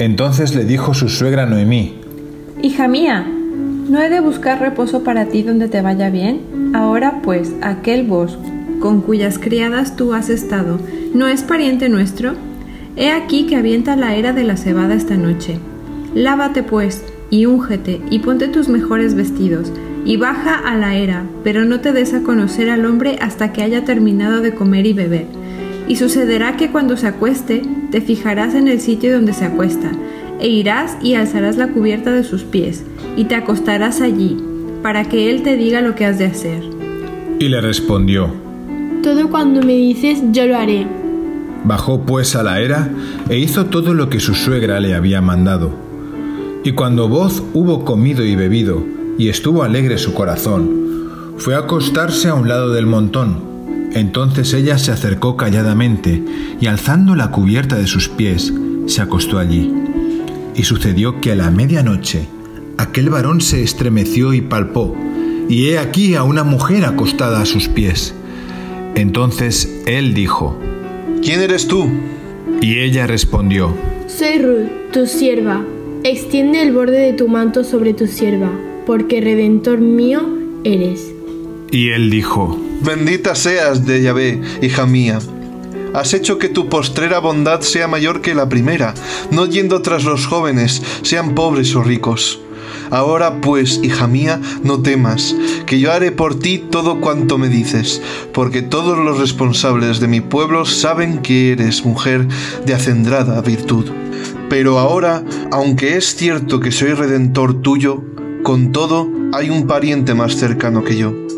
Entonces le dijo su suegra Noemí, Hija mía, ¿no he de buscar reposo para ti donde te vaya bien? Ahora pues, aquel vos, con cuyas criadas tú has estado, ¿no es pariente nuestro? He aquí que avienta la era de la cebada esta noche. Lávate pues, y úngete, y ponte tus mejores vestidos, y baja a la era, pero no te des a conocer al hombre hasta que haya terminado de comer y beber. Y sucederá que cuando se acueste, te fijarás en el sitio donde se acuesta, e irás y alzarás la cubierta de sus pies, y te acostarás allí, para que él te diga lo que has de hacer. y le respondió, Todo cuando me dices, yo lo haré. Bajó pues a la era e hizo todo lo que su suegra le había mandado. Y cuando Boz hubo comido y bebido, y estuvo alegre su corazón, fue a acostarse a un lado del montón. Entonces ella se acercó calladamente, y alzando la cubierta de sus pies, se acostó allí. Y sucedió que a la medianoche aquel varón se estremeció y palpó, y he aquí a una mujer acostada a sus pies. Entonces él dijo, ¿Quién eres tú? y ella respondió, Soy Ruth, tu sierva. Extiende el borde de tu manto sobre tu sierva, porque redentor mío eres. y él dijo, Bendita seas de Yahvé, hija mía. Has hecho que tu postrera bondad sea mayor que la primera, no yendo tras los jóvenes, sean pobres o ricos. Ahora pues, hija mía, no temas, que yo haré por ti todo cuanto me dices, porque todos los responsables de mi pueblo saben que eres mujer de acendrada virtud. Pero ahora, aunque es cierto que soy redentor tuyo, con todo hay un pariente más cercano que yo.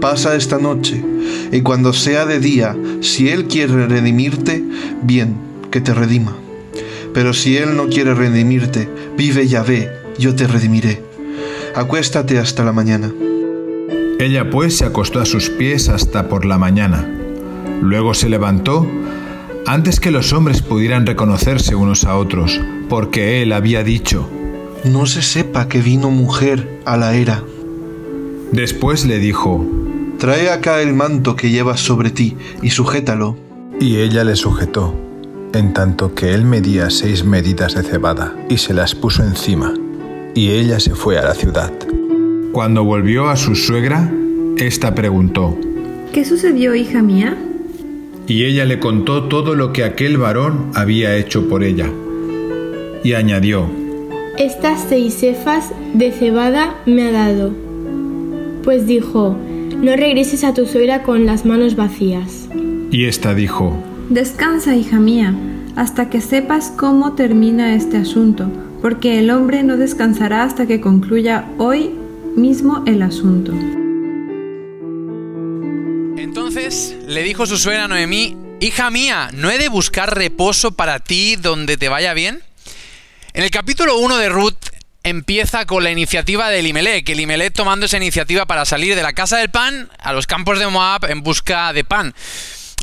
Pasa esta noche, y cuando sea de día, si Él quiere redimirte, bien, que te redima. Pero si Él no quiere redimirte, vive Yahvé, yo te redimiré. Acuéstate hasta la mañana. Ella pues se acostó a sus pies hasta por la mañana. Luego se levantó antes que los hombres pudieran reconocerse unos a otros, porque él había dicho. No se sepa que vino mujer a la era. Después le dijo, Trae acá el manto que llevas sobre ti y sujétalo. y ella le sujetó, en tanto que él medía seis medidas de cebada, y se las puso encima, y ella se fue a la ciudad. Cuando volvió a su suegra, ésta preguntó, ¿Qué sucedió, hija mía? y ella le contó todo lo que aquel varón había hecho por ella. Y añadió, Estas seis cefas de cebada me ha dado. Pues dijo, no regreses a tu suegra con las manos vacías. y ésta dijo, Descansa, hija mía, hasta que sepas cómo termina este asunto, porque el hombre no descansará hasta que concluya hoy mismo el asunto. Entonces le dijo su suegra Noemí, Hija mía, ¿no he de buscar reposo para ti donde te vaya bien? En el capítulo 1 de Ruth empieza con la iniciativa de Elimelech, Elimelech tomando esa iniciativa para salir de la casa del pan a los campos de Moab en busca de pan.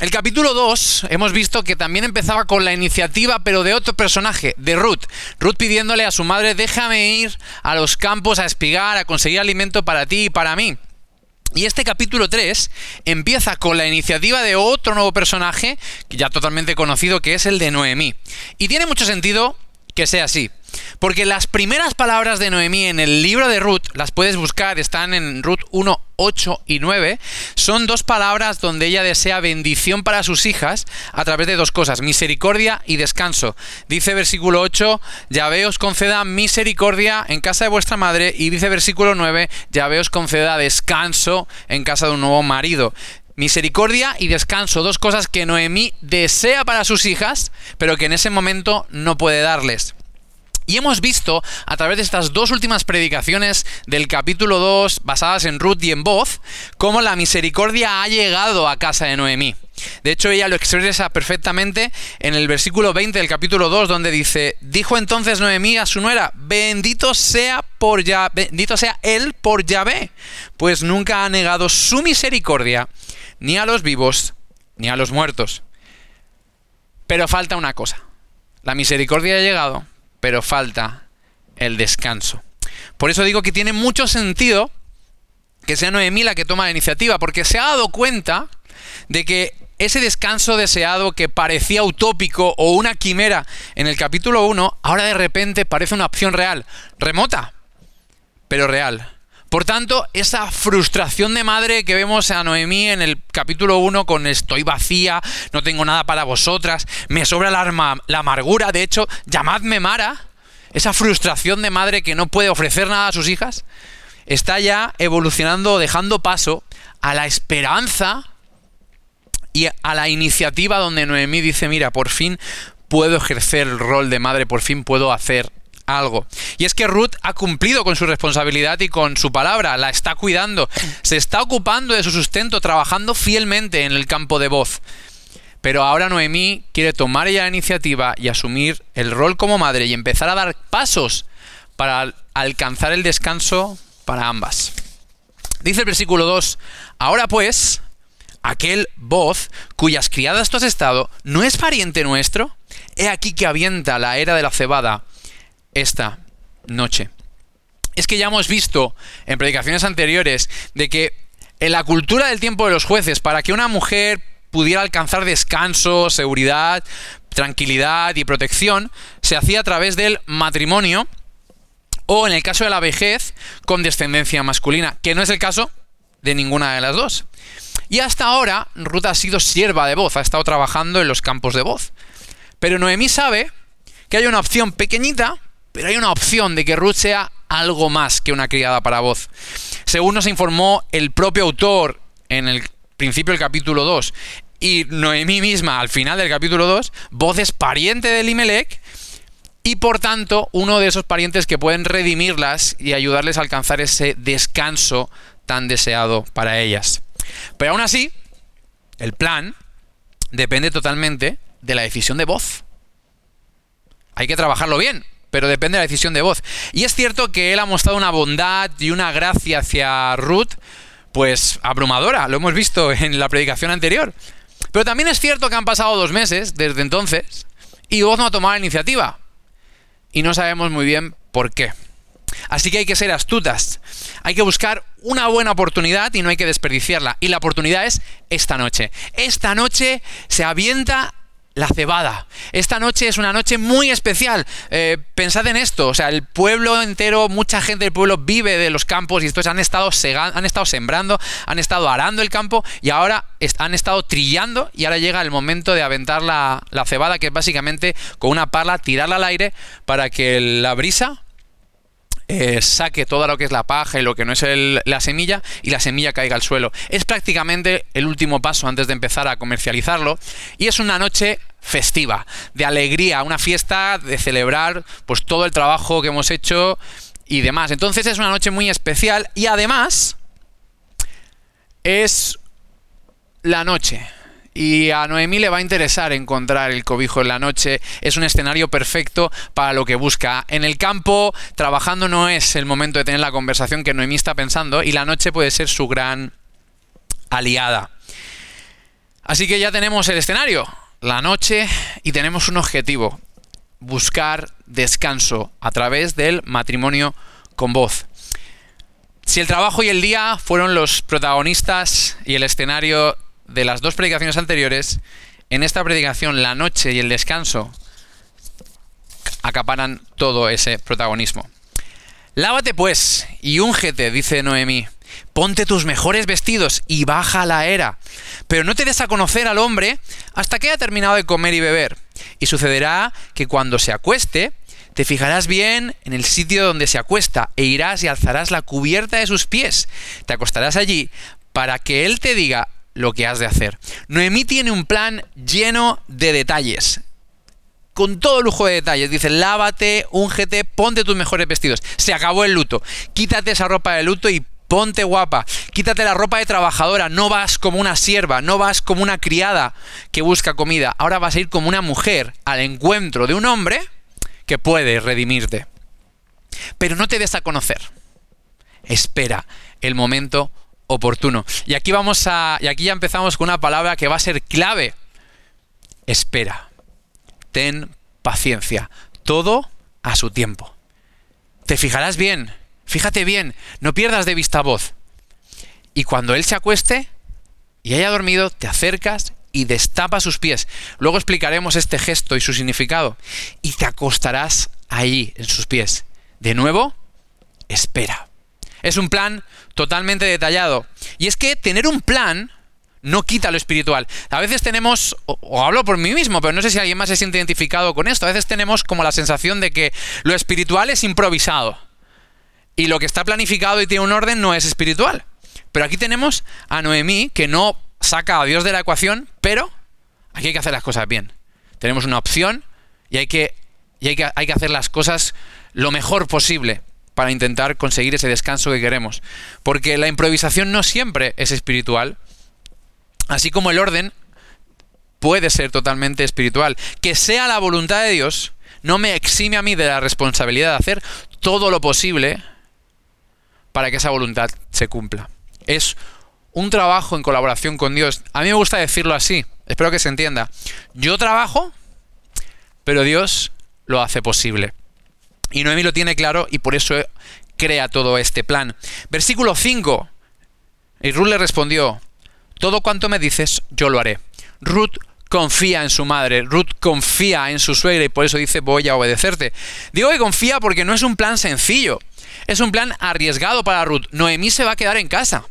El capítulo 2 hemos visto que también empezaba con la iniciativa, pero de otro personaje, de Ruth. Ruth pidiéndole a su madre, déjame ir a los campos a espigar, a conseguir alimento para ti y para mí. Y este capítulo 3 empieza con la iniciativa de otro nuevo personaje, ya totalmente conocido, que es el de Noemí. Y tiene mucho sentido que sea así. Porque las primeras palabras de Noemí en el libro de Ruth, las puedes buscar, están en Ruth 1, 8 y 9, son dos palabras donde ella desea bendición para sus hijas a través de dos cosas, misericordia y descanso. Dice versículo 8, Yahvé os conceda misericordia en casa de vuestra madre y dice versículo 9, Yahvé os conceda descanso en casa de un nuevo marido. Misericordia y descanso, dos cosas que Noemí desea para sus hijas, pero que en ese momento no puede darles. Y hemos visto a través de estas dos últimas predicaciones del capítulo 2, basadas en Ruth y en Voz, cómo la misericordia ha llegado a casa de Noemí. De hecho, ella lo expresa perfectamente en el versículo 20 del capítulo 2, donde dice, dijo entonces Noemí a su nuera, bendito sea, por ya, bendito sea él por Yahvé, pues nunca ha negado su misericordia ni a los vivos ni a los muertos. Pero falta una cosa. La misericordia ha llegado, pero falta el descanso. Por eso digo que tiene mucho sentido que sea Noemí la que toma la iniciativa, porque se ha dado cuenta de que ese descanso deseado que parecía utópico o una quimera en el capítulo 1, ahora de repente parece una opción real, remota, pero real. Por tanto, esa frustración de madre que vemos a Noemí en el capítulo 1 con estoy vacía, no tengo nada para vosotras, me sobra la, la amargura, de hecho, llamadme Mara, esa frustración de madre que no puede ofrecer nada a sus hijas, está ya evolucionando, dejando paso a la esperanza y a la iniciativa donde Noemí dice, mira, por fin puedo ejercer el rol de madre, por fin puedo hacer algo. Y es que Ruth ha cumplido con su responsabilidad y con su palabra, la está cuidando, se está ocupando de su sustento, trabajando fielmente en el campo de voz. Pero ahora Noemí quiere tomar ella la iniciativa y asumir el rol como madre y empezar a dar pasos para alcanzar el descanso para ambas. Dice el versículo 2, ahora pues, aquel voz cuyas criadas tú has estado, ¿no es pariente nuestro? He aquí que avienta la era de la cebada esta noche. Es que ya hemos visto en predicaciones anteriores de que en la cultura del tiempo de los jueces, para que una mujer pudiera alcanzar descanso, seguridad, tranquilidad y protección, se hacía a través del matrimonio o en el caso de la vejez con descendencia masculina, que no es el caso de ninguna de las dos. Y hasta ahora Ruth ha sido sierva de voz, ha estado trabajando en los campos de voz. Pero Noemí sabe que hay una opción pequeñita pero hay una opción de que Ruth sea algo más que una criada para voz. Según nos informó el propio autor en el principio del capítulo 2 y Noemí misma al final del capítulo 2, voz es pariente de Elimelech y por tanto uno de esos parientes que pueden redimirlas y ayudarles a alcanzar ese descanso tan deseado para ellas. Pero aún así, el plan depende totalmente de la decisión de voz. Hay que trabajarlo bien, pero depende de la decisión de voz. Y es cierto que él ha mostrado una bondad y una gracia hacia Ruth, pues abrumadora, lo hemos visto en la predicación anterior. Pero también es cierto que han pasado dos meses desde entonces y voz no ha tomado la iniciativa. Y no sabemos muy bien por qué. Así que hay que ser astutas. Hay que buscar una buena oportunidad y no hay que desperdiciarla. Y la oportunidad es esta noche. Esta noche se avienta la cebada. Esta noche es una noche muy especial. Eh, pensad en esto, o sea, el pueblo entero, mucha gente del pueblo vive de los campos y estos han estado, han estado sembrando, han estado arando el campo y ahora han estado trillando y ahora llega el momento de aventar la, la cebada, que es básicamente con una pala tirarla al aire para que la brisa eh, saque todo lo que es la paja y lo que no es la semilla y la semilla caiga al suelo. Es prácticamente el último paso antes de empezar a comercializarlo y es una noche festiva, de alegría, una fiesta de celebrar pues todo el trabajo que hemos hecho y demás. Entonces es una noche muy especial y además es la noche y a Noemí le va a interesar encontrar el cobijo en la noche. Es un escenario perfecto para lo que busca. En el campo, trabajando no es el momento de tener la conversación que Noemí está pensando y la noche puede ser su gran aliada. Así que ya tenemos el escenario, la noche, y tenemos un objetivo, buscar descanso a través del matrimonio con voz. Si el trabajo y el día fueron los protagonistas y el escenario de las dos predicaciones anteriores, en esta predicación la noche y el descanso acaparan todo ese protagonismo. Lávate pues y úngete, dice Noemí. Ponte tus mejores vestidos y baja la era. Pero no te des a conocer al hombre hasta que haya terminado de comer y beber. Y sucederá que cuando se acueste, te fijarás bien en el sitio donde se acuesta e irás y alzarás la cubierta de sus pies. Te acostarás allí para que él te diga, lo que has de hacer. Noemí tiene un plan lleno de detalles. Con todo lujo de detalles. Dice, lávate, úngete, ponte tus mejores vestidos. Se acabó el luto. Quítate esa ropa de luto y ponte guapa. Quítate la ropa de trabajadora. No vas como una sierva, no vas como una criada que busca comida. Ahora vas a ir como una mujer al encuentro de un hombre que puede redimirte. Pero no te des a conocer. Espera el momento oportuno. Y aquí vamos a. Y aquí ya empezamos con una palabra que va a ser clave. Espera. Ten paciencia. Todo a su tiempo. Te fijarás bien. Fíjate bien. No pierdas de vista voz. Y cuando él se acueste y haya dormido, te acercas y destapa sus pies. Luego explicaremos este gesto y su significado. Y te acostarás ahí, en sus pies. De nuevo, espera. Es un plan totalmente detallado. Y es que tener un plan no quita lo espiritual. A veces tenemos, o, hablo por mí mismo, pero no sé si alguien más se siente identificado con esto, a veces tenemos como la sensación de que lo espiritual es improvisado. Y lo que está planificado y tiene un orden no es espiritual. Pero aquí tenemos a Noemí que no saca a Dios de la ecuación, pero aquí hay que hacer las cosas bien. Tenemos una opción y hay que, y hay que, hay que hacer las cosas lo mejor posible para intentar conseguir ese descanso que queremos. Porque la improvisación no siempre es espiritual, así como el orden puede ser totalmente espiritual. Que sea la voluntad de Dios no me exime a mí de la responsabilidad de hacer todo lo posible para que esa voluntad se cumpla. Es un trabajo en colaboración con Dios. A mí me gusta decirlo así, espero que se entienda. Yo trabajo, pero Dios lo hace posible. Y Noemí lo tiene claro y por eso crea todo este plan. Versículo 5. Y Ruth le respondió, todo cuanto me dices, yo lo haré. Ruth confía en su madre, Ruth confía en su suegra y por eso dice voy a obedecerte. Digo que confía porque no es un plan sencillo, es un plan arriesgado para Ruth. Noemí se va a quedar en casa,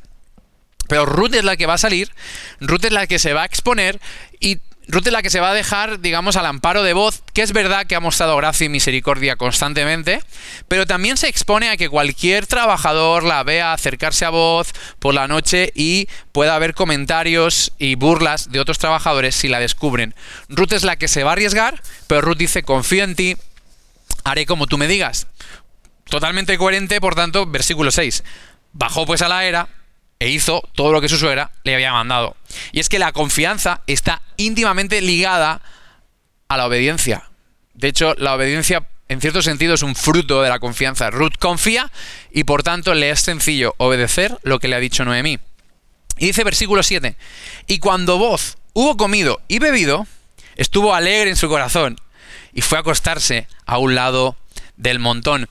pero Ruth es la que va a salir, Ruth es la que se va a exponer y Ruth es la que se va a dejar, digamos, al amparo de voz, que es verdad que ha mostrado gracia y misericordia constantemente, pero también se expone a que cualquier trabajador la vea acercarse a voz por la noche y pueda haber comentarios y burlas de otros trabajadores si la descubren. Ruth es la que se va a arriesgar, pero Ruth dice, confío en ti, haré como tú me digas. Totalmente coherente, por tanto, versículo 6. Bajó pues a la era, e hizo todo lo que su suegra le había mandado. Y es que la confianza está íntimamente ligada a la obediencia. De hecho, la obediencia en cierto sentido es un fruto de la confianza. Ruth confía y por tanto le es sencillo obedecer lo que le ha dicho Noemí. Y dice versículo 7, y cuando voz hubo comido y bebido, estuvo alegre en su corazón y fue a acostarse a un lado del montón.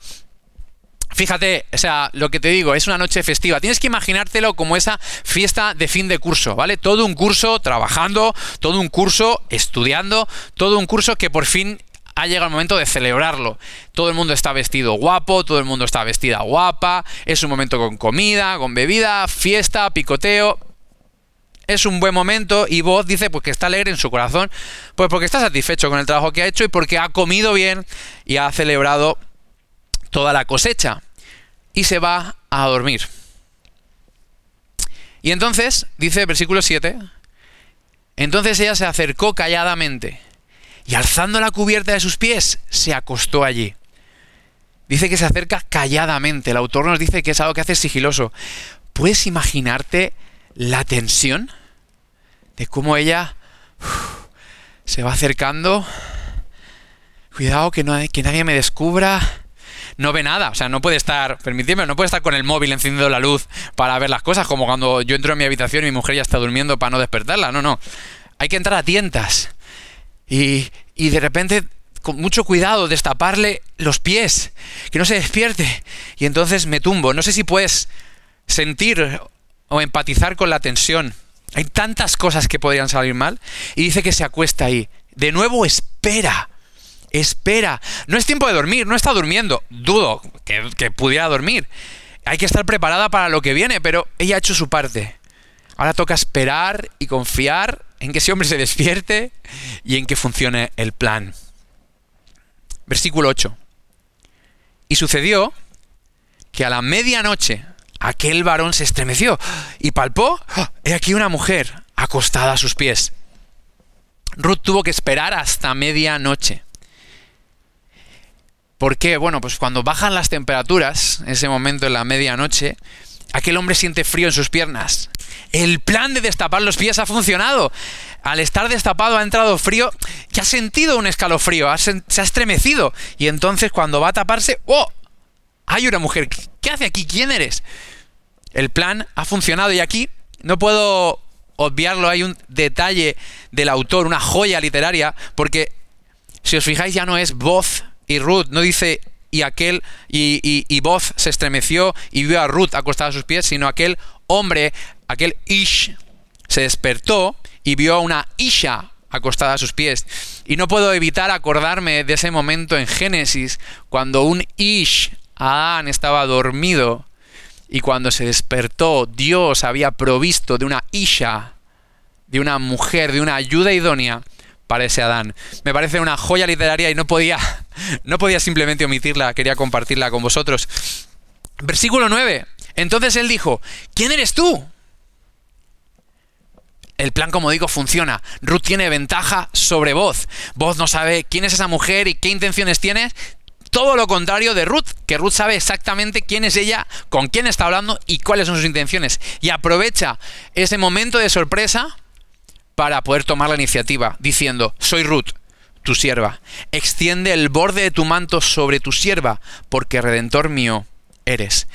Fíjate, o sea, lo que te digo, es una noche festiva. Tienes que imaginártelo como esa fiesta de fin de curso, ¿vale? Todo un curso trabajando, todo un curso estudiando, todo un curso que por fin ha llegado el momento de celebrarlo. Todo el mundo está vestido guapo, todo el mundo está vestida guapa, es un momento con comida, con bebida, fiesta, picoteo. Es un buen momento y vos dice pues que está alegre en su corazón, pues porque está satisfecho con el trabajo que ha hecho y porque ha comido bien y ha celebrado toda la cosecha y se va a dormir. Y entonces, dice versículo 7, entonces ella se acercó calladamente y alzando la cubierta de sus pies, se acostó allí. Dice que se acerca calladamente. El autor nos dice que es algo que hace sigiloso. ¿Puedes imaginarte la tensión de cómo ella se va acercando? Cuidado que, no, que nadie me descubra no ve nada. O sea, no puede estar, permitidme, no puede estar con el móvil encendiendo la luz para ver las cosas, como cuando yo entro en mi habitación y mi mujer ya está durmiendo para no despertarla. No, no. Hay que entrar a tientas. Y, y de repente, con mucho cuidado, destaparle los pies, que no se despierte. Y entonces me tumbo. No sé si puedes sentir o empatizar con la tensión. Hay tantas cosas que podrían salir mal. Y dice que se acuesta ahí. De nuevo espera espera. No es tiempo de dormir, no está durmiendo. Dudo que, pudiera dormir. Hay que estar preparada para lo que viene, pero ella ha hecho su parte. Ahora toca esperar y confiar en que ese hombre se despierte y en que funcione el plan. Versículo 8. Y sucedió que a la medianoche aquel varón se estremeció y palpó, ¡Ah! he aquí una mujer acostada a sus pies. Ruth tuvo que esperar hasta medianoche. ¿Por qué? Bueno, pues cuando bajan las temperaturas, ese momento en la medianoche, aquel hombre siente frío en sus piernas. El plan de destapar los pies ha funcionado. Al estar destapado ha entrado frío y ha sentido un escalofrío, se ha estremecido. Y entonces cuando va a taparse, ¡oh! Hay una mujer. ¿Qué hace aquí? ¿Quién eres? El plan ha funcionado y aquí no puedo obviarlo. Hay un detalle del autor, una joya literaria, porque si os fijáis ya no es voz y Ruth, no dice y aquel y, y, voz se estremeció y vio a Ruth acostada a sus pies, sino aquel hombre, aquel Ish, se despertó y vio a una Isha acostada a sus pies. Y no puedo evitar acordarme de ese momento en Génesis, cuando un Ish, Adán, estaba dormido y cuando se despertó, Dios había provisto de una Isha, de una mujer, de una ayuda idónea para ese Adán. Me parece una joya literaria y no podía, no podía simplemente omitirla, quería compartirla con vosotros. Versículo 9. Entonces él dijo, ¿quién eres tú? El plan, como digo, funciona. Ruth tiene ventaja sobre Voz. Voz no sabe quién es esa mujer y qué intenciones tiene. Todo lo contrario de Ruth, que Ruth sabe exactamente quién es ella, con quién está hablando y cuáles son sus intenciones. Y aprovecha ese momento de sorpresa para poder tomar la iniciativa, diciendo, soy Ruth, tu sierva. Extiende el borde de tu manto sobre tu sierva, porque redentor mío eres.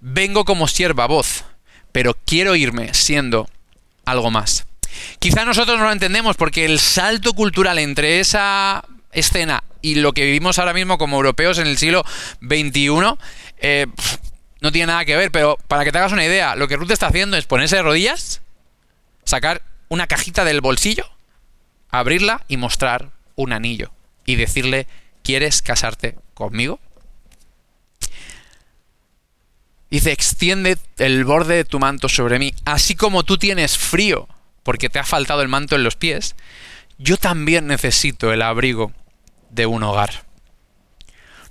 Vengo como sierva, voz, pero quiero irme siendo algo más. Quizá nosotros no lo entendemos porque el salto cultural entre esa escena y lo que vivimos ahora mismo como europeos en el siglo XXI eh, no tiene nada que ver, pero para que te hagas una idea, lo que Ruth está haciendo es ponerse de rodillas, sacar una cajita del bolsillo, abrirla y mostrar un anillo y decirle, ¿quieres casarte conmigo? Dice, extiende el borde de tu manto sobre mí, así como tú tienes frío porque te ha faltado el manto en los pies, yo también necesito el abrigo de un hogar.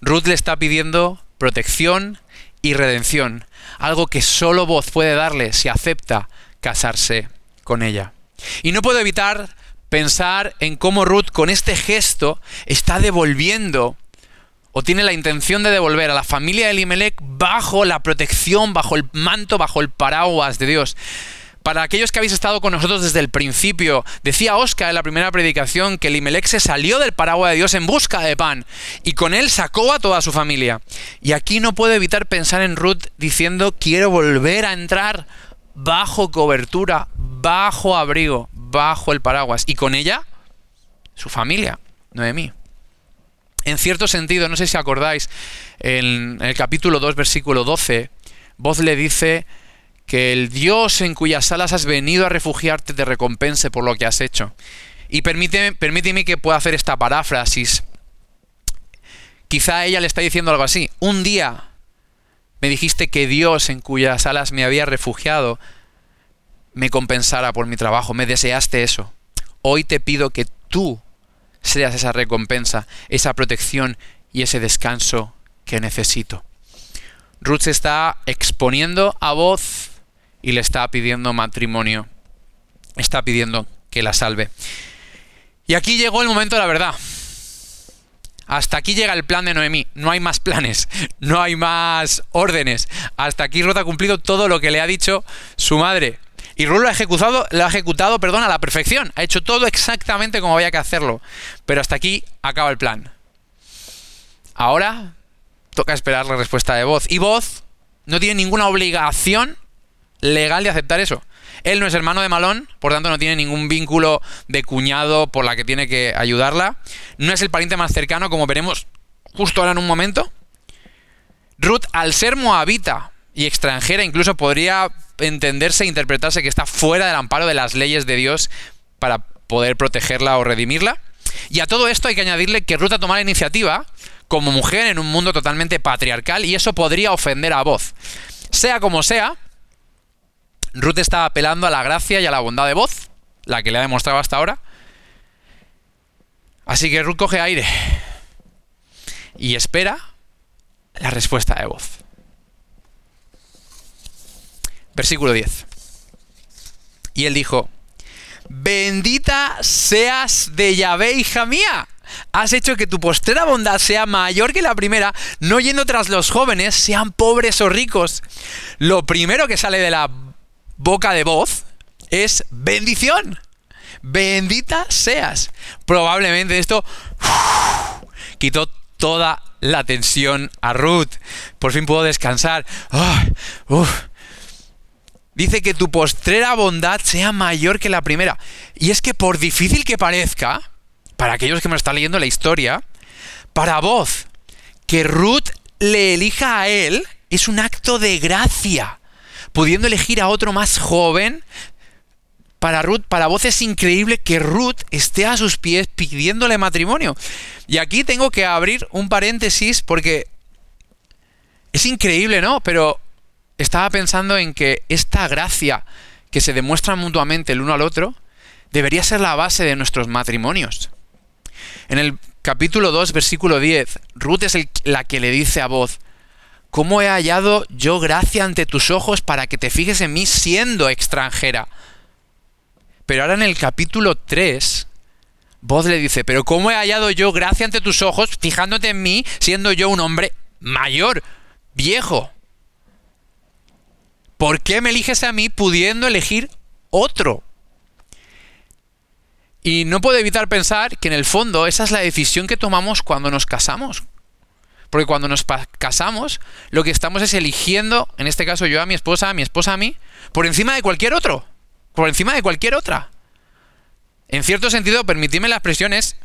Ruth le está pidiendo protección y redención, algo que solo voz puede darle si acepta casarse con ella. Y no puedo evitar pensar en cómo Ruth con este gesto está devolviendo o tiene la intención de devolver a la familia de Elimelech bajo la protección, bajo el manto, bajo el paraguas de Dios. Para aquellos que habéis estado con nosotros desde el principio, decía Oscar en la primera predicación que Elimelech se salió del paraguas de Dios en busca de pan y con él sacó a toda su familia. Y aquí no puedo evitar pensar en Ruth diciendo quiero volver a entrar bajo cobertura, bajo abrigo, bajo el paraguas. Y con ella, su familia, Noemí. En cierto sentido, no sé si acordáis, en el capítulo 2, versículo 12, voz le dice que el Dios en cuyas alas has venido a refugiarte te recompense por lo que has hecho. Y permíteme, permíteme que pueda hacer esta paráfrasis. Quizá ella le está diciendo algo así. Un día me dijiste que Dios en cuyas alas me había refugiado me compensara por mi trabajo, me deseaste eso. Hoy te pido que tú seas esa recompensa, esa protección y ese descanso que necesito. Ruth se está exponiendo a voz y le está pidiendo matrimonio. Está pidiendo que la salve. Y aquí llegó el momento de la verdad. Hasta aquí llega el plan de Noemí. No hay más planes, no hay más órdenes. Hasta aquí Ruth ha cumplido todo lo que le ha dicho su madre. Y Ruth lo ha ejecutado, lo ha ejecutado perdón, a la perfección. Ha hecho todo exactamente como había que hacerlo. Pero hasta aquí acaba el plan. Ahora toca esperar la respuesta de voz. Y voz no tiene ninguna obligación legal de aceptar eso. Él no es hermano de Malón, por tanto no tiene ningún vínculo de cuñado por la que tiene que ayudarla. No es el pariente más cercano, como veremos justo ahora en un momento. Ruth, al ser moabita y extranjera, incluso podría entenderse e interpretarse que está fuera del amparo de las leyes de Dios para poder protegerla o redimirla. Y a todo esto hay que añadirle que Ruth ha tomado la iniciativa como mujer en un mundo totalmente patriarcal y eso podría ofender a voz. Sea como sea, Ruth está apelando a la gracia y a la bondad de voz, la que le ha demostrado hasta ahora. Así que Ruth coge aire y espera la respuesta de voz. Versículo 10. Y él dijo, bendita seas de Yahvé, hija mía. Has hecho que tu postera bondad sea mayor que la primera, no yendo tras los jóvenes, sean pobres o ricos. Lo primero que sale de la boca de voz es bendición. Bendita seas. Probablemente esto quitó toda la tensión a Ruth. Por fin puedo descansar. Dice que tu postrera bondad sea mayor que la primera. Y es que por difícil que parezca, para aquellos que me están leyendo la historia, para voz, que Ruth le elija a él es un acto de gracia. Pudiendo elegir a otro más joven, para Ruth, para voz es increíble que Ruth esté a sus pies pidiéndole matrimonio. Y aquí tengo que abrir un paréntesis porque es increíble, ¿no? Pero estaba pensando en que esta gracia que se demuestra mutuamente el uno al otro debería ser la base de nuestros matrimonios. En el capítulo 2, versículo 10, Ruth es la que le dice a voz, ¿cómo he hallado yo gracia ante tus ojos para que te fijes en mí siendo extranjera? Pero ahora en el capítulo 3, voz le dice, pero ¿cómo he hallado yo gracia ante tus ojos fijándote en mí siendo yo un hombre mayor, viejo? ¿Por qué me eliges a mí pudiendo elegir otro? Y no puedo evitar pensar que en el fondo esa es la decisión que tomamos cuando nos casamos. Porque cuando nos casamos, lo que estamos es eligiendo, en este caso yo a mi esposa, a mi esposa a mí, por encima de cualquier otro. Por encima de cualquier otra. En cierto sentido, permitidme la expresión es,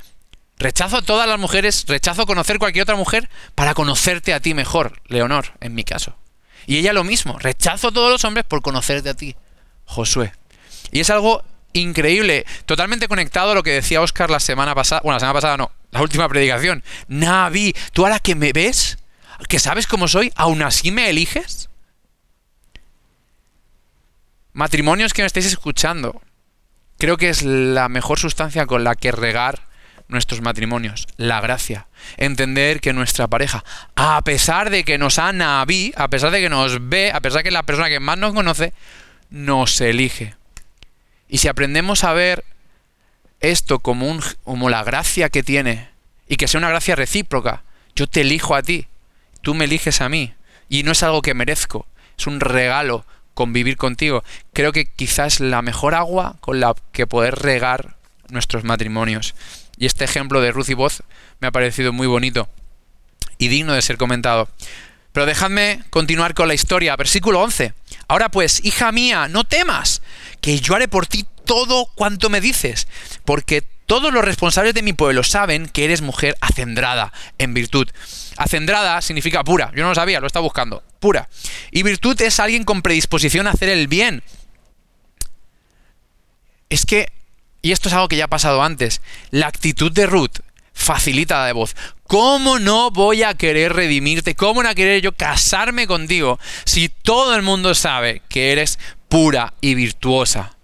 rechazo a todas las mujeres, rechazo conocer cualquier otra mujer para conocerte a ti mejor, Leonor, en mi caso. Y ella lo mismo, rechazo a todos los hombres por conocerte a ti, Josué. Y es algo increíble, totalmente conectado a lo que decía Oscar la semana pasada, bueno, la semana pasada no, la última predicación. Navi, tú ahora que me ves, que sabes cómo soy, aún así me eliges. Matrimonios que me estáis escuchando, creo que es la mejor sustancia con la que regar nuestros matrimonios, la gracia. Entender que nuestra pareja, a pesar de que nos ha naví, a pesar de que nos ve, a pesar de que es la persona que más nos conoce, nos elige. Y si aprendemos a ver esto como, un, como la gracia que tiene, y que sea una gracia recíproca, yo te elijo a ti, tú me eliges a mí, y no es algo que merezco, es un regalo convivir contigo, creo que quizás la mejor agua con la que poder regar nuestros matrimonios. Y este ejemplo de Ruth y Voz me ha parecido muy bonito y digno de ser comentado. Pero dejadme continuar con la historia. Versículo 11. Ahora pues, hija mía, no temas, que yo haré por ti todo cuanto me dices, porque todos los responsables de mi pueblo saben que eres mujer acendrada en virtud. Acendrada significa pura. Yo no lo sabía, lo estaba buscando. Pura. Y virtud es alguien con predisposición a hacer el bien. Es que y esto es algo que ya ha pasado antes, la actitud de Ruth facilita la de voz. ¿Cómo no voy a querer redimirte? ¿Cómo no a querer yo casarme contigo si todo el mundo sabe que eres pura y virtuosa?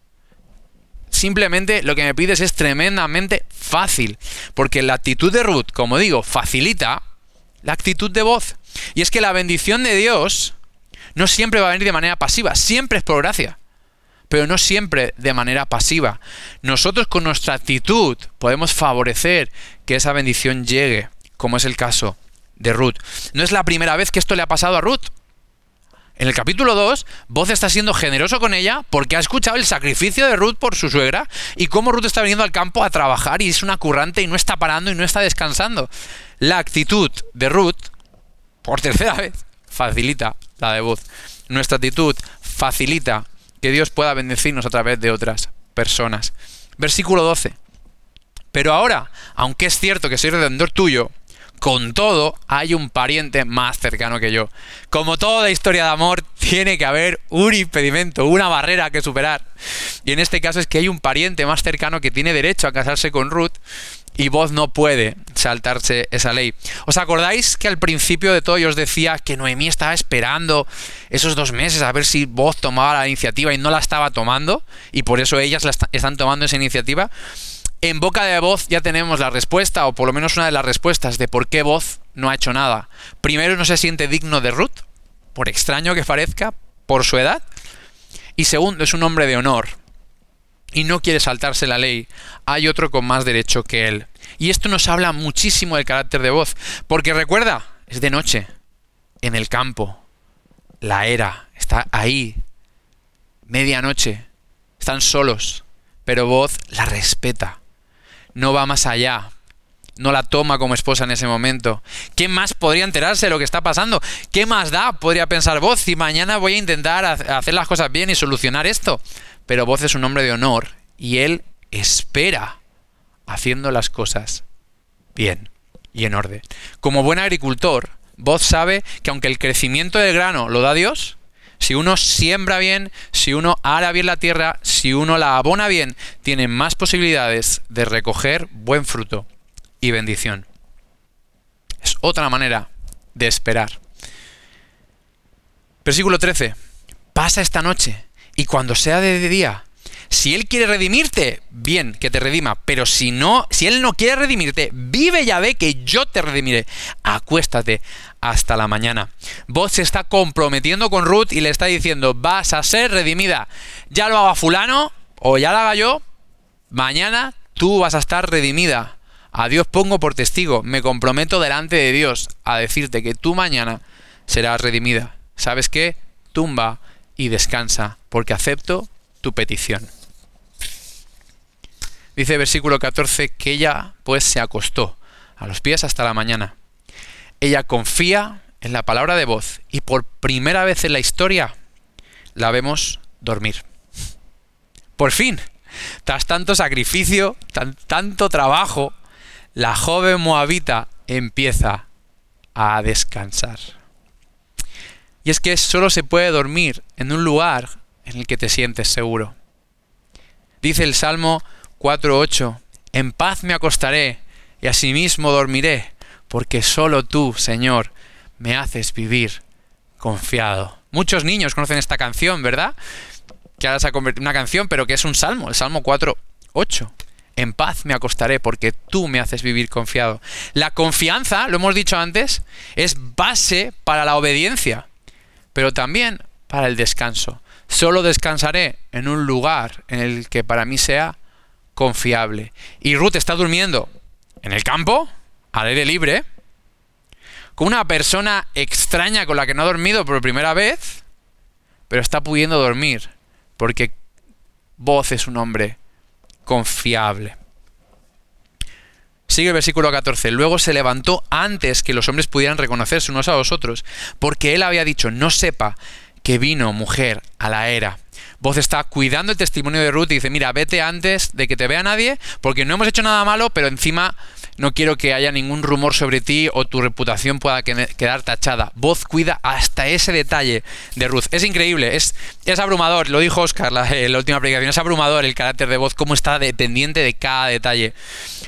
Simplemente lo que me pides es tremendamente fácil, porque la actitud de Ruth, como digo, facilita la actitud de voz. Y es que la bendición de Dios no siempre va a venir de manera pasiva, siempre es por gracia pero no siempre de manera pasiva. Nosotros con nuestra actitud podemos favorecer que esa bendición llegue, como es el caso de Ruth. No es la primera vez que esto le ha pasado a Ruth. En el capítulo 2, Voz está siendo generoso con ella porque ha escuchado el sacrificio de Ruth por su suegra y cómo Ruth está viniendo al campo a trabajar y es una currante y no está parando y no está descansando. La actitud de Ruth, por tercera vez, facilita la de Voz. Nuestra actitud facilita que Dios pueda bendecirnos a través de otras personas. Versículo 12. Pero ahora, aunque es cierto que soy redentor tuyo, con todo hay un pariente más cercano que yo. Como toda historia de amor, tiene que haber un impedimento, una barrera que superar. Y en este caso es que hay un pariente más cercano que tiene derecho a casarse con Ruth y Voz no puede saltarse esa ley. ¿Os acordáis que al principio de todo yo os decía que Noemí estaba esperando esos dos meses a ver si Voz tomaba la iniciativa y no la estaba tomando? Y por eso ellas la están tomando esa iniciativa. En boca de Voz ya tenemos la respuesta, o por lo menos una de las respuestas, de por qué Voz no ha hecho nada. Primero, no se siente digno de Ruth, por extraño que parezca, por su edad. Y segundo, es un hombre de honor y no quiere saltarse la ley, hay otro con más derecho que él. Y esto nos habla muchísimo del carácter de voz, porque recuerda, es de noche, en el campo, la era, está ahí, medianoche, están solos, pero voz la respeta, no va más allá, no la toma como esposa en ese momento. ¿Quién más podría enterarse de lo que está pasando? ¿Qué más da? Podría pensar voz si mañana voy a intentar hacer las cosas bien y solucionar esto pero Voz es un hombre de honor y él espera haciendo las cosas bien y en orden. Como buen agricultor, Voz sabe que aunque el crecimiento del grano lo da Dios, Si uno siembra bien, si uno ara bien la tierra, si uno la abona bien, tiene más posibilidades de recoger buen fruto y bendición. Es otra manera de esperar. Versículo 13. Pasa esta noche y cuando sea de día, si él quiere redimirte, bien, que te redima, pero si no, si él no quiere redimirte, vive ya ve que yo te redimiré. Acuéstate hasta la mañana. Vos se está comprometiendo con Ruth y le está diciendo, vas a ser redimida. Ya lo haga fulano o ya lo haga yo, mañana tú vas a estar redimida. A Dios pongo por testigo, me comprometo delante de Dios a decirte que tú mañana serás redimida. ¿Sabes qué? Tumba y descansa, porque acepto tu petición. Dice versículo 14 que ella pues se acostó a los pies hasta la mañana. Ella confía en la palabra de voz y por primera vez en la historia la vemos dormir. Por fin, tras tanto sacrificio, tanto trabajo, la joven moabita empieza a descansar. Y es que solo se puede dormir en un lugar en el que te sientes seguro. Dice el Salmo 4.8, en paz me acostaré y asimismo dormiré, porque solo tú, Señor, me haces vivir confiado. Muchos niños conocen esta canción, ¿verdad? Que ahora se ha convertido en una canción, pero que es un salmo, el Salmo 4.8. En paz me acostaré porque tú me haces vivir confiado. La confianza, lo hemos dicho antes, es base para la obediencia, pero también para el descanso. Solo descansaré en un lugar en el que para mí sea confiable. Y Ruth está durmiendo en el campo, al aire libre, con una persona extraña con la que no ha dormido por primera vez, pero está pudiendo dormir, porque Voz es un hombre confiable. Sigue el versículo 14. Luego se levantó antes que los hombres pudieran reconocerse unos a los otros, porque él había dicho, no sepa que vino mujer a la era. Voz está cuidando el testimonio de Ruth y dice, mira, vete antes de que te vea nadie, porque no hemos hecho nada malo, pero encima no quiero que haya ningún rumor sobre ti o tu reputación pueda quedar tachada. Voz cuida hasta ese detalle de Ruth. Es increíble, es, es abrumador, lo dijo Oscar la, la última aplicación, es abrumador el carácter de Voz, cómo está dependiente de cada detalle.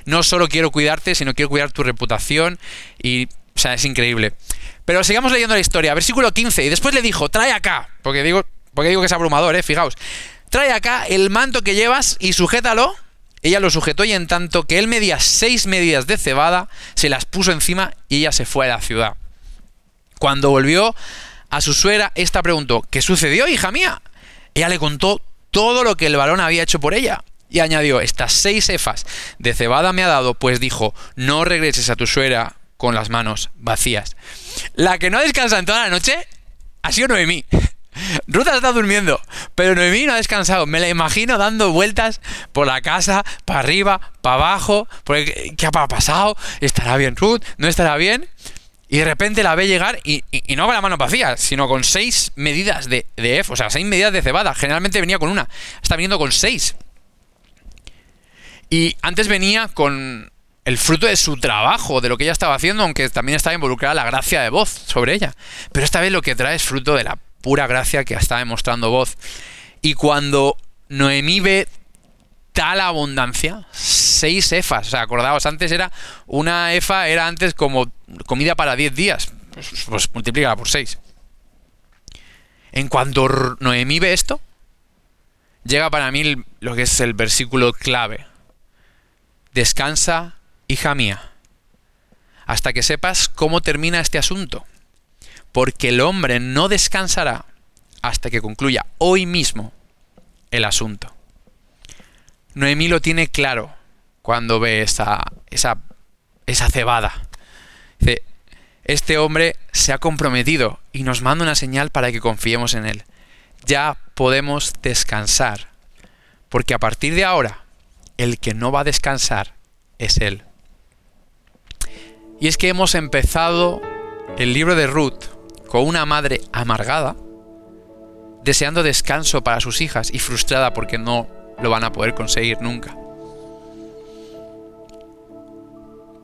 No solo quiero cuidarte, sino quiero cuidar tu reputación y, o sea, es increíble. Pero sigamos leyendo la historia. Versículo 15. Y después le dijo, trae acá. Porque digo, porque digo que es abrumador, eh, fijaos. Trae acá el manto que llevas y sujétalo. Ella lo sujetó y en tanto que él medía seis medidas de cebada, se las puso encima y ella se fue a la ciudad. Cuando volvió a su suegra, esta preguntó, ¿qué sucedió, hija mía? Ella le contó todo lo que el varón había hecho por ella. Y añadió, estas seis efas de cebada me ha dado, pues dijo, no regreses a tu suegra con las manos vacías. La que no descansa en toda la noche ha sido Noemí. Ruth está durmiendo, pero Noemí no ha descansado. Me la imagino dando vueltas por la casa, para arriba, para abajo. ¿Qué ha pasado? ¿Estará bien Ruth? ¿No estará bien? Y de repente la ve llegar y, no con la mano vacía, sino con seis medidas de, de F, o sea, seis medidas de cebada. Generalmente venía con una, está viniendo con seis. Y antes venía con el fruto de su trabajo, de lo que ella estaba haciendo, aunque también estaba involucrada la gracia de voz sobre ella. Pero esta vez lo que trae es fruto de la pura gracia que está demostrando voz. Y cuando Noemí ve tal abundancia, seis efas, o sea, acordaos, antes era una efa, era antes como comida para diez días, pues, pues multiplícala por seis. En cuanto Noemí ve esto, llega para mí lo que es el versículo clave. Descansa hija mía, hasta que sepas cómo termina este asunto, porque el hombre no descansará hasta que concluya hoy mismo el asunto. Noemí lo tiene claro cuando ve esa, esa, esa cebada. Dice, este hombre se ha comprometido y nos manda una señal para que confiemos en él. Ya podemos descansar, porque a partir de ahora, el que no va a descansar es él. Y es que hemos empezado el libro de Ruth con una madre amargada, deseando descanso para sus hijas y frustrada porque no lo van a poder conseguir nunca.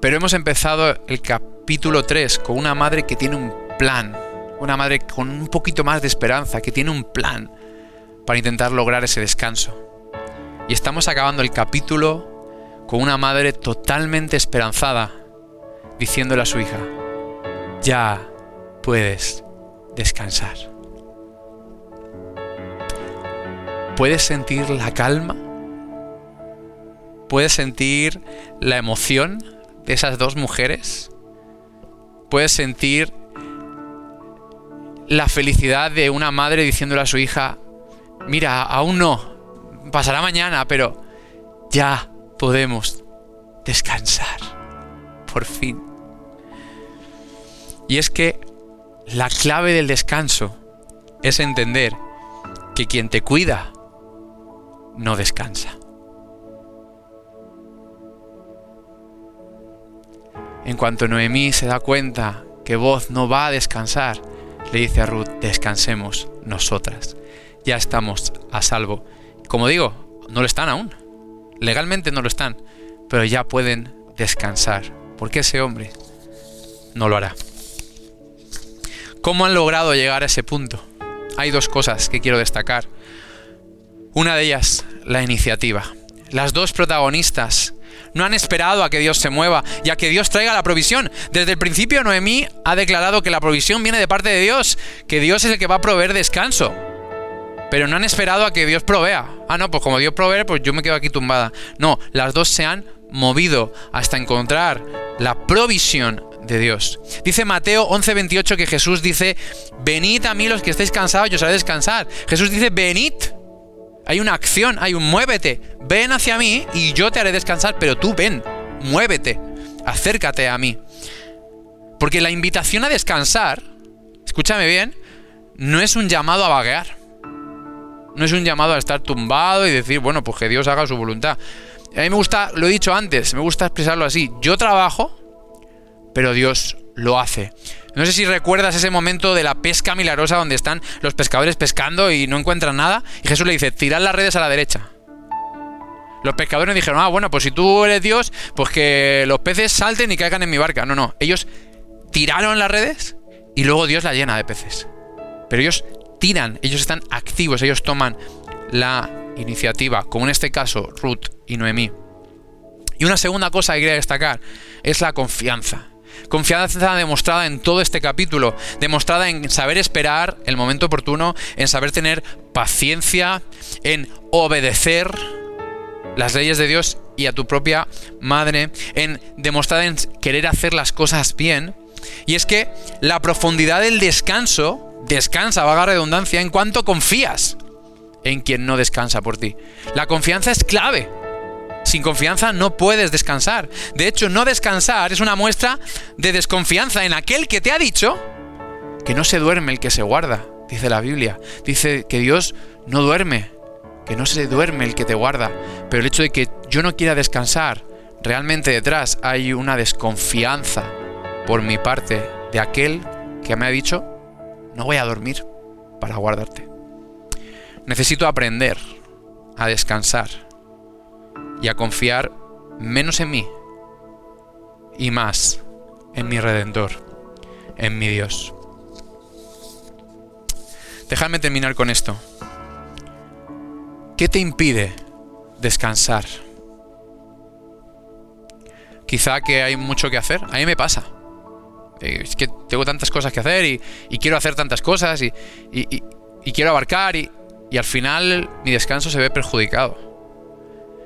Pero hemos empezado el capítulo 3 con una madre que tiene un plan, una madre con un poquito más de esperanza, que tiene un plan para intentar lograr ese descanso. Y estamos acabando el capítulo con una madre totalmente esperanzada, diciéndole a su hija, ya puedes descansar. ¿Puedes sentir la calma? ¿Puedes sentir la emoción de esas dos mujeres? ¿Puedes sentir la felicidad de una madre diciéndole a su hija, mira, aún no, pasará mañana, pero ya podemos descansar, por fin. Y es que la clave del descanso es entender que quien te cuida no descansa. En cuanto Noemí se da cuenta que Voz no va a descansar, le dice a Ruth, descansemos nosotras. Ya estamos a salvo. Como digo, no lo están aún. Legalmente no lo están, pero ya pueden descansar, porque ese hombre no lo hará. ¿Cómo han logrado llegar a ese punto? Hay dos cosas que quiero destacar. Una de ellas, la iniciativa. Las dos protagonistas no han esperado a que Dios se mueva y a que Dios traiga la provisión. Desde el principio Noemí ha declarado que la provisión viene de parte de Dios, que Dios es el que va a proveer descanso. Pero no han esperado a que Dios provea. Ah, no, pues como Dios provee, pues yo me quedo aquí tumbada. No, las dos se han movido hasta encontrar la provisión de Dios. Dice Mateo 11:28 que Jesús dice, venid a mí los que estéis cansados, yo os haré descansar. Jesús dice, venid. Hay una acción, hay un muévete. Ven hacia mí y yo te haré descansar, pero tú ven, muévete, acércate a mí. Porque la invitación a descansar, escúchame bien, no es un llamado a vaguear. No es un llamado a estar tumbado y decir, bueno, pues que Dios haga su voluntad. A mí me gusta, lo he dicho antes, me gusta expresarlo así. Yo trabajo, pero Dios lo hace. No sé si recuerdas ese momento de la pesca milagrosa donde están los pescadores pescando y no encuentran nada. Y Jesús le dice, tirad las redes a la derecha. Los pescadores dijeron, ah, bueno, pues si tú eres Dios, pues que los peces salten y caigan en mi barca. No, no, ellos tiraron las redes y luego Dios la llena de peces. Pero ellos tiran, ellos están activos, ellos toman la iniciativa, como en este caso Ruth y Noemí. Y una segunda cosa que quería destacar es la confianza. Confianza demostrada en todo este capítulo, demostrada en saber esperar el momento oportuno, en saber tener paciencia, en obedecer las leyes de Dios y a tu propia madre, en demostrada en querer hacer las cosas bien. Y es que la profundidad del descanso descansa, vaga redundancia, en cuanto confías en quien no descansa por ti. La confianza es clave sin confianza no puedes descansar. De hecho, no descansar es una muestra de desconfianza en aquel que te ha dicho que no se duerme el que se guarda, dice la Biblia. Dice que Dios no duerme, que no se duerme el que te guarda. Pero el hecho de que yo no quiera descansar, realmente detrás hay una desconfianza por mi parte de aquel que me ha dicho, no voy a dormir para guardarte. Necesito aprender a descansar y a confiar menos en mí y más en mi Redentor, en mi Dios. Dejadme terminar con esto. ¿Qué te impide descansar? Quizá que hay mucho que hacer. A mí me pasa. Eh, es que tengo tantas cosas que hacer y, quiero hacer tantas cosas y, y quiero abarcar y al final mi descanso se ve perjudicado.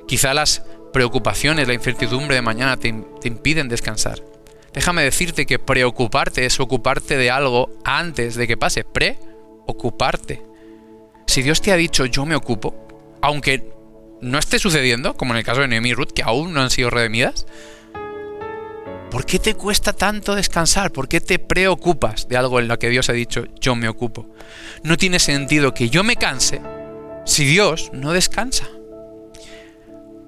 Quizá las preocupaciones, la incertidumbre de mañana te, impiden descansar. Déjame decirte que preocuparte es ocuparte de algo antes de que pase. Preocuparte. Si Dios te ha dicho yo me ocupo, aunque no esté sucediendo, como en el caso de Noemi y Ruth, que aún no han sido redimidas, ¿por qué te cuesta tanto descansar? ¿Por qué te preocupas de algo en lo que Dios ha dicho yo me ocupo? No tiene sentido que yo me canse si Dios no descansa.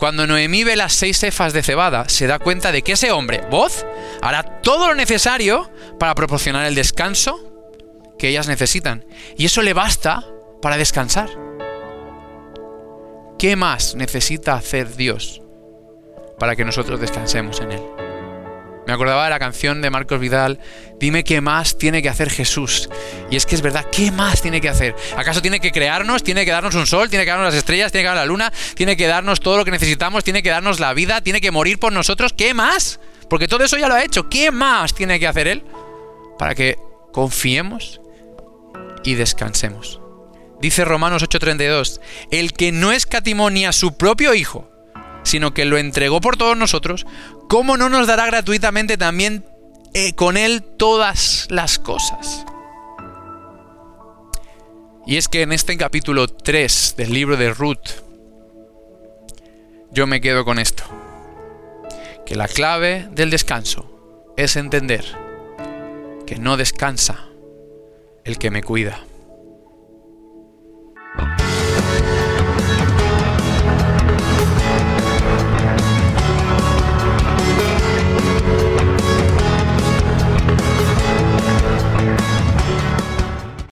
Cuando Noemí ve las seis cefas de cebada, se da cuenta de que ese hombre, voz, hará todo lo necesario para proporcionar el descanso que ellas necesitan. Y eso le basta para descansar. ¿Qué más necesita hacer Dios para que nosotros descansemos en Él? Me acordaba de la canción de Marcos Vidal, dime qué más tiene que hacer Jesús. Y es que es verdad, ¿qué más tiene que hacer? ¿Acaso tiene que crearnos? ¿Tiene que darnos un sol? ¿Tiene que darnos las estrellas? ¿Tiene que darnos la luna? ¿Tiene que darnos todo lo que necesitamos? ¿Tiene que darnos la vida? ¿Tiene que morir por nosotros? ¿Qué más? Porque todo eso ya lo ha hecho. ¿Qué más tiene que hacer Él? Para que confiemos y descansemos. Dice Romanos 8:32, el que no escatimó ni a su propio Hijo, sino que lo entregó por todos nosotros, ¿cómo no nos dará gratuitamente también eh, con Él todas las cosas? Y es que en este capítulo 3 del libro de Ruth, yo me quedo con esto, que la clave del descanso es entender que no descansa el que me cuida.